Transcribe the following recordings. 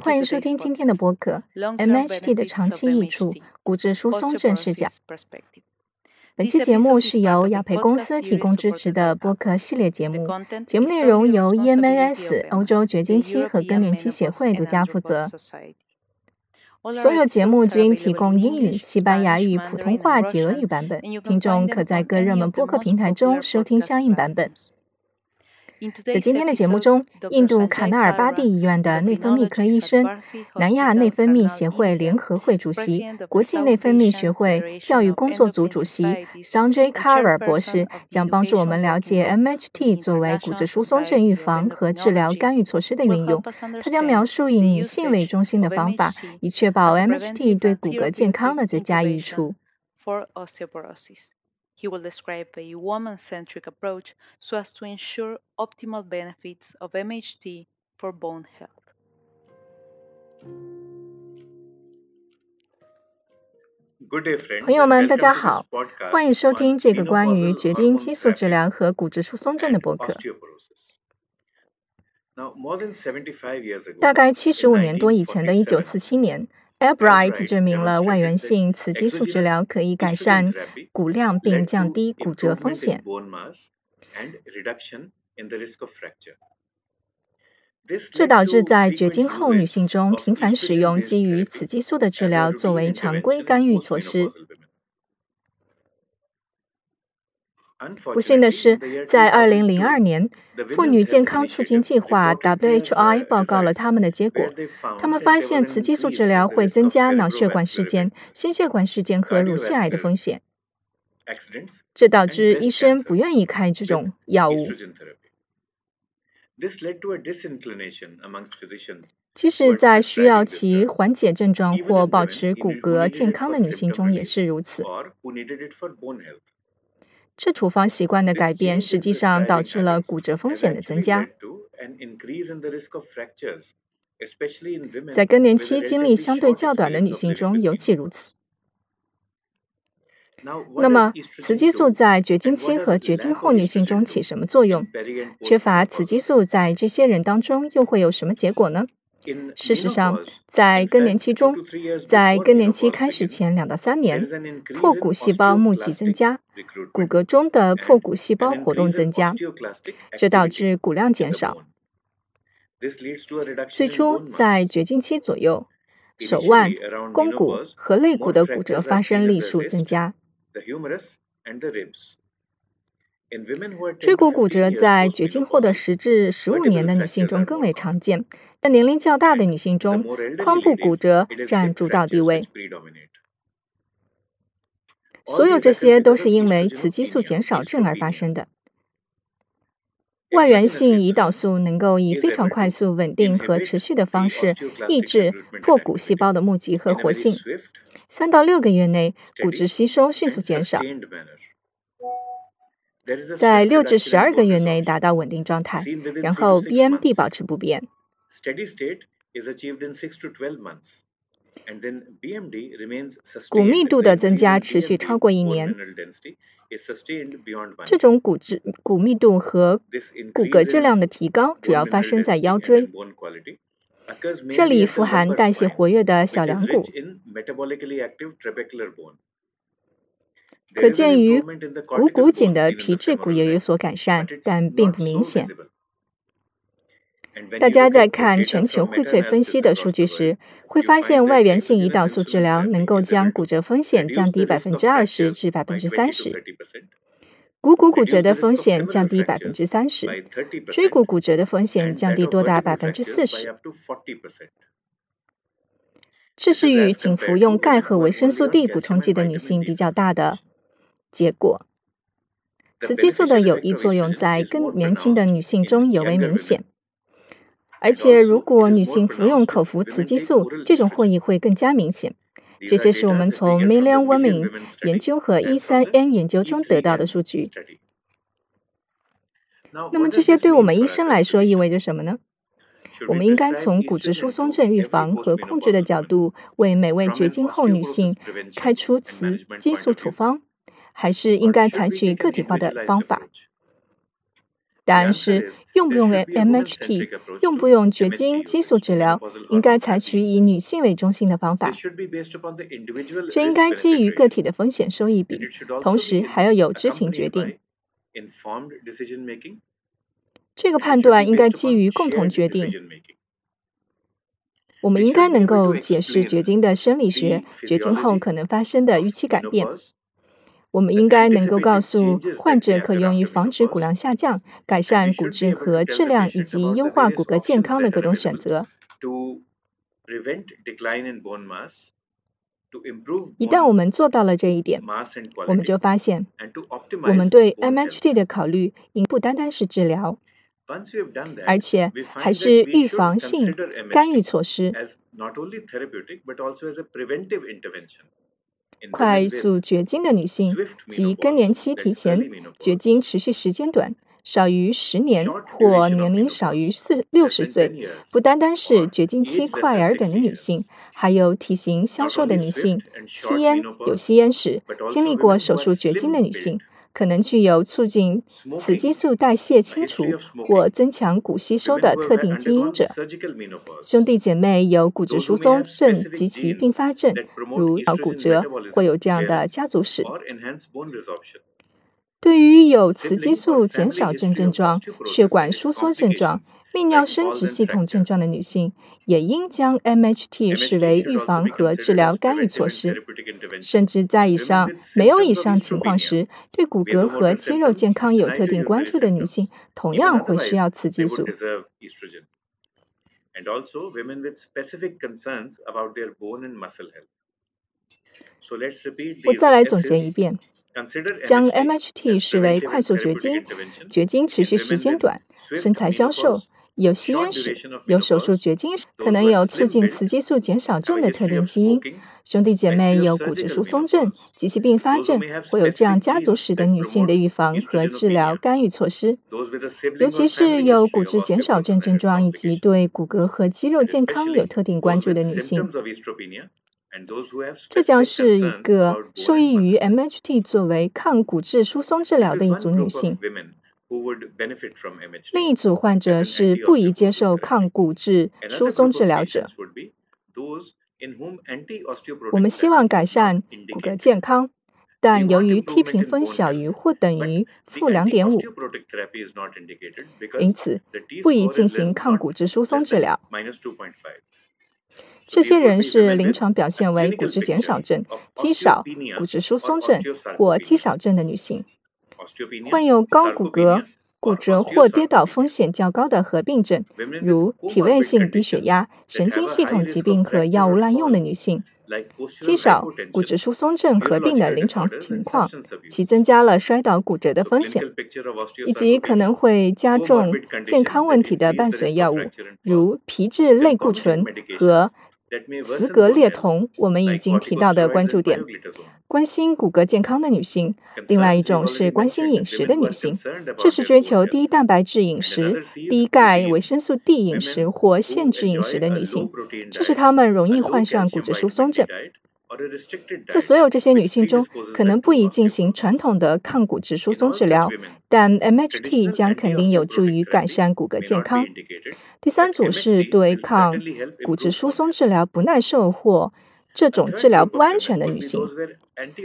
欢迎收听今天的播客《MHT 的长期益处：骨质疏松症视角》。本期节目是由雅培公司提供支持的播客系列节目。节目内容由 EMAS 欧洲绝经期和更年期协会独家负责。所有节目均提供英语、西班牙语、普通话及俄语版本，听众可在各热门播客平台中收听相应版本。在今天的节目中，印度卡纳尔巴蒂医院的内分泌科医生、南亚内分泌协会联合会主席、国际内分泌学会教育工作组主席 Sanjay Kara 博士将帮助我们了解 MHT 作为骨质疏松症预防和治疗干预措施的运用。他将描述以女性为中心的方法，以确保 MHT 对骨骼健康的最佳益处。He will describe a woman centric approach so as to ensure optimal benefits of MHT for bone health. 朋友们，大家好，欢迎收听这个关于绝经激素治疗和骨质疏松症的博客。大概七十五年多以前的一九四七年。Albright 证明了外源性雌激素治疗可以改善骨量并降低骨折风险。这导致在绝经后女性中频繁使用基于雌激素的治疗作为常规干预措施。不幸的是，在2002年，妇女健康促进计划 （WHI） 报告了他们的结果。他们发现雌激素治疗会增加脑血管事件、心血管事件和乳腺癌的风险，这导致医生不愿意开这种药物。即使在需要其缓解症状或保持骨骼健康的女性中也是如此。这处方习惯的改变，实际上导致了骨折风险的增加。在更年期经历相对较短的女性中尤其如此。那么，雌激素在绝经期和绝经后女性中起什么作用？缺乏雌激素在这些人当中又会有什么结果呢？事实上，在更年期中，在更年期开始前两到三年，破骨细胞募集增加，骨骼中的破骨细胞活动增加，这导致骨量减少。最初在绝经期左右，手腕、肱骨和肋骨的骨折发生例数增加。椎骨骨折在绝经后的十至十五年的女性中更为常见。但年龄较大的女性中，髋部骨折占主导地位。所有这些都是因为雌激素减少症而发生的。外源性胰岛素能够以非常快速、稳定和持续的方式抑制破骨细胞的募集和活性。三到六个月内，骨质吸收迅速减少，在六至十二个月内达到稳定状态然后 bmd 保持不变。骨密度的增加持续超过一年这种骨质骨密度和骨骼质量的提高主要发生在腰椎这里富含代谢活跃的小梁骨可见于股骨颈的皮质骨也有所改善，但并不明显。大家在看全球荟萃分析的数据时，会发现外源性胰岛素治疗能够将骨折风险降低百分之二十至百分之三十，股骨骨折的风险降低百分之三十，椎骨骨折的风险降低多达百分之四十。这是与仅服用钙和维生素 D 补充剂的女性比较大的结果。雌激素的有益作用在更年轻的女性中尤为明显。而且，如果女性服用口服雌激素，这种获益会更加明显。这些是我们从 Million Women 研究和 E3N 研究中得到的数据。那么，这些对我们医生来说意味着什么呢？我们应该从骨质疏松症预防和控制的角度，为每位绝经后女性开出雌激素处方。还是应该采取个体化的方法？答案是用不用 MHT，用不用绝经激素治疗，应该采取以女性为中心的方法。这应该基于个体的风险收益比，同时还要有知情决定。这个判断应该基于共同决定。我们应该能够解释绝经的生理学，绝经后可能发生的预期改变。我们应该能够告诉患者可用于防止骨量下降、改善骨质和质量以及优化骨骼健康的各种选择。一旦我们做到了这一点，我们就发现，我们对 MHT 的考虑应不单单是治疗，而且还是预防性干预措施。快速绝经的女性及更年期提前、绝经持续时间短、少于十年或年龄少于四六十岁，不单单是绝经期快而短的女性，还有体型消瘦的女性、吸烟、有吸烟史、经历过手术绝经的女性。可能具有促进雌激素代谢清除或增强骨吸收的特定基因者，兄弟姐妹有骨质疏松症及其并发症，如脑骨折，或有这样的家族史。对于有雌激素减少症症状、血管收缩症状。泌尿生殖系统症状的女性也应将 MHT 视为预防和治疗干预措施，甚至在以上没有以上情况时，对骨骼和肌肉健康有特定关注的女性，同样会需要雌激素。我再来总结一遍：将 MHT 视为快速绝经、绝经持续时间短、身材消瘦。有吸烟史、有手术绝经史，可能有促进雌激素减少症的特定基因。兄弟姐妹有骨质疏松症及其并发症，或有这样家族史的女性的预防和治疗干预措施，尤其是有骨质减少症症状以及对骨骼和肌肉健康有特定关注的女性。这将是一个受益于 MHT 作为抗骨质疏松治疗的一组女性。另一组患者是不宜接受抗骨质疏松治疗者。我们希望改善骨骼健康，但由于 T 评分小于或等于负两点五，因此不宜进行抗骨质疏松治疗。这些人是临床表现为骨质减少症、肌少、骨质疏松症或肌少症的女性。患有高骨骼、骨折或跌倒风险较高的合并症，如体位性低血压、神经系统疾病和药物滥用的女性；肌少、骨质疏松症合并的临床情况，其增加了摔倒骨折的风险，以及可能会加重健康问题的伴随药物，如皮质类固醇和雌格列酮。我们已经提到的关注点。关心骨骼健康的女性，另外一种是关心饮食的女性，这是追求低蛋白质饮食、低钙、维生素 D 饮食或限制饮食的女性，这是她们容易患上骨质疏松症。在所有这些女性中，可能不宜进行传统的抗骨质疏松治疗，但 MHT 将肯定有助于改善骨骼健康。第三组是对抗骨质疏松治疗不耐受或这种治疗不安全的女性。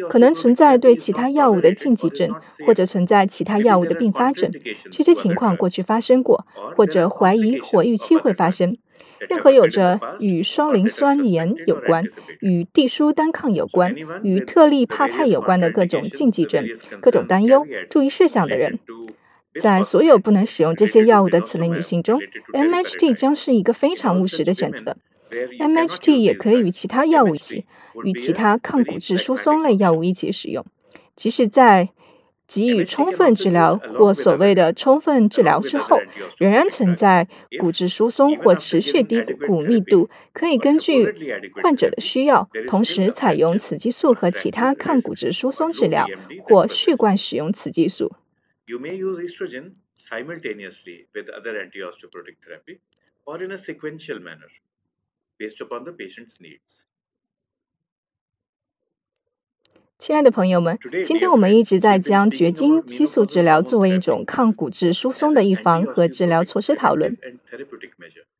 可能存在对其他药物的禁忌症，或者存在其他药物的并发症。这些情况过去发生过，或者怀疑或预期会发生。任何有着与双磷酸盐有关、与地舒单抗有关、与特利帕肽有关的各种禁忌症、各种担忧、注意事项的人，在所有不能使用这些药物的此类女性中，MHT 将是一个非常务实的选择。MHT 也可以与其他药物一起。与其他抗骨质疏松类药物一起使用，即使在给予充分治疗或所谓的充分治疗之后，仍然存在骨质疏松或持续低骨密度，可以根据患者的需要，同时采用雌激素和其他抗骨质疏松治疗，或续贯使用雌激素。You may use estrogen simultaneously with other anti-osteoporotic or in a sequential manner based upon the patient's needs. 亲爱的朋友们，今天我们一直在将绝经激素治疗作为一种抗骨质疏松的预防和治疗措施讨论。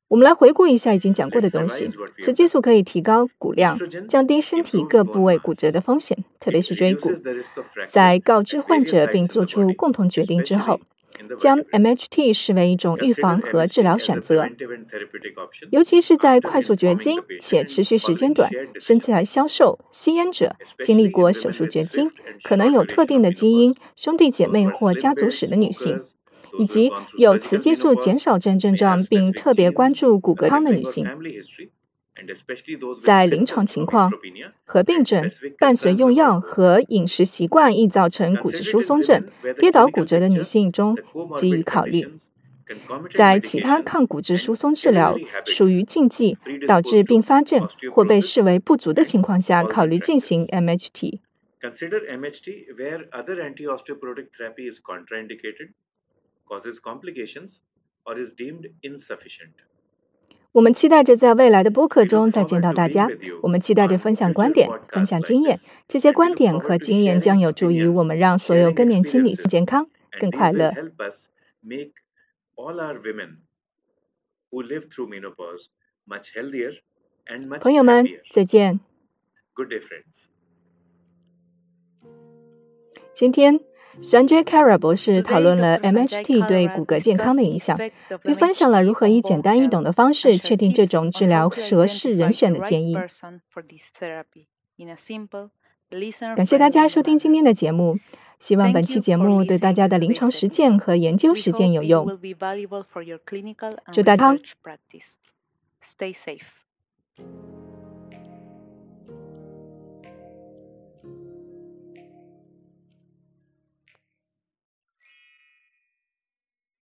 我们来回顾一下已经讲过的东西。雌激素可以提高骨量，降低身体各部位骨折的风险，特别是椎骨。在告知患者并做出共同决定之后。将 MHT 视为一种预防和治疗选择，尤其是在快速绝经且持续时间短、身材消瘦、吸烟者、经历过手术绝经、可能有特定的基因、兄弟姐妹或家族史的女性，以及有雌激素减少症症状并特别关注骨骼康的女性。在临床情况，合并症伴随用药和饮食习惯易造成骨质疏松症、跌倒骨折的女性中给予考虑。在其他抗骨质疏松治疗属于禁忌、导致并发症或被视为不足的情况下，考虑进行 MHT。我们期待着在未来的播客中再见到大家。我们期待着分享观点、分享经验。这些观点和经验将有助于我们让所有更年轻女性健康、更快乐。朋友们，再见。今天。Sanjay Kara 博士讨论了 MHT 对骨骼健康的影响，并分享了如何以简单易懂的方式确定这种治疗合适人选的建议。感谢大家收听今天的节目，希望本期节目对大家的临床实践和研究实践有用。祝大康！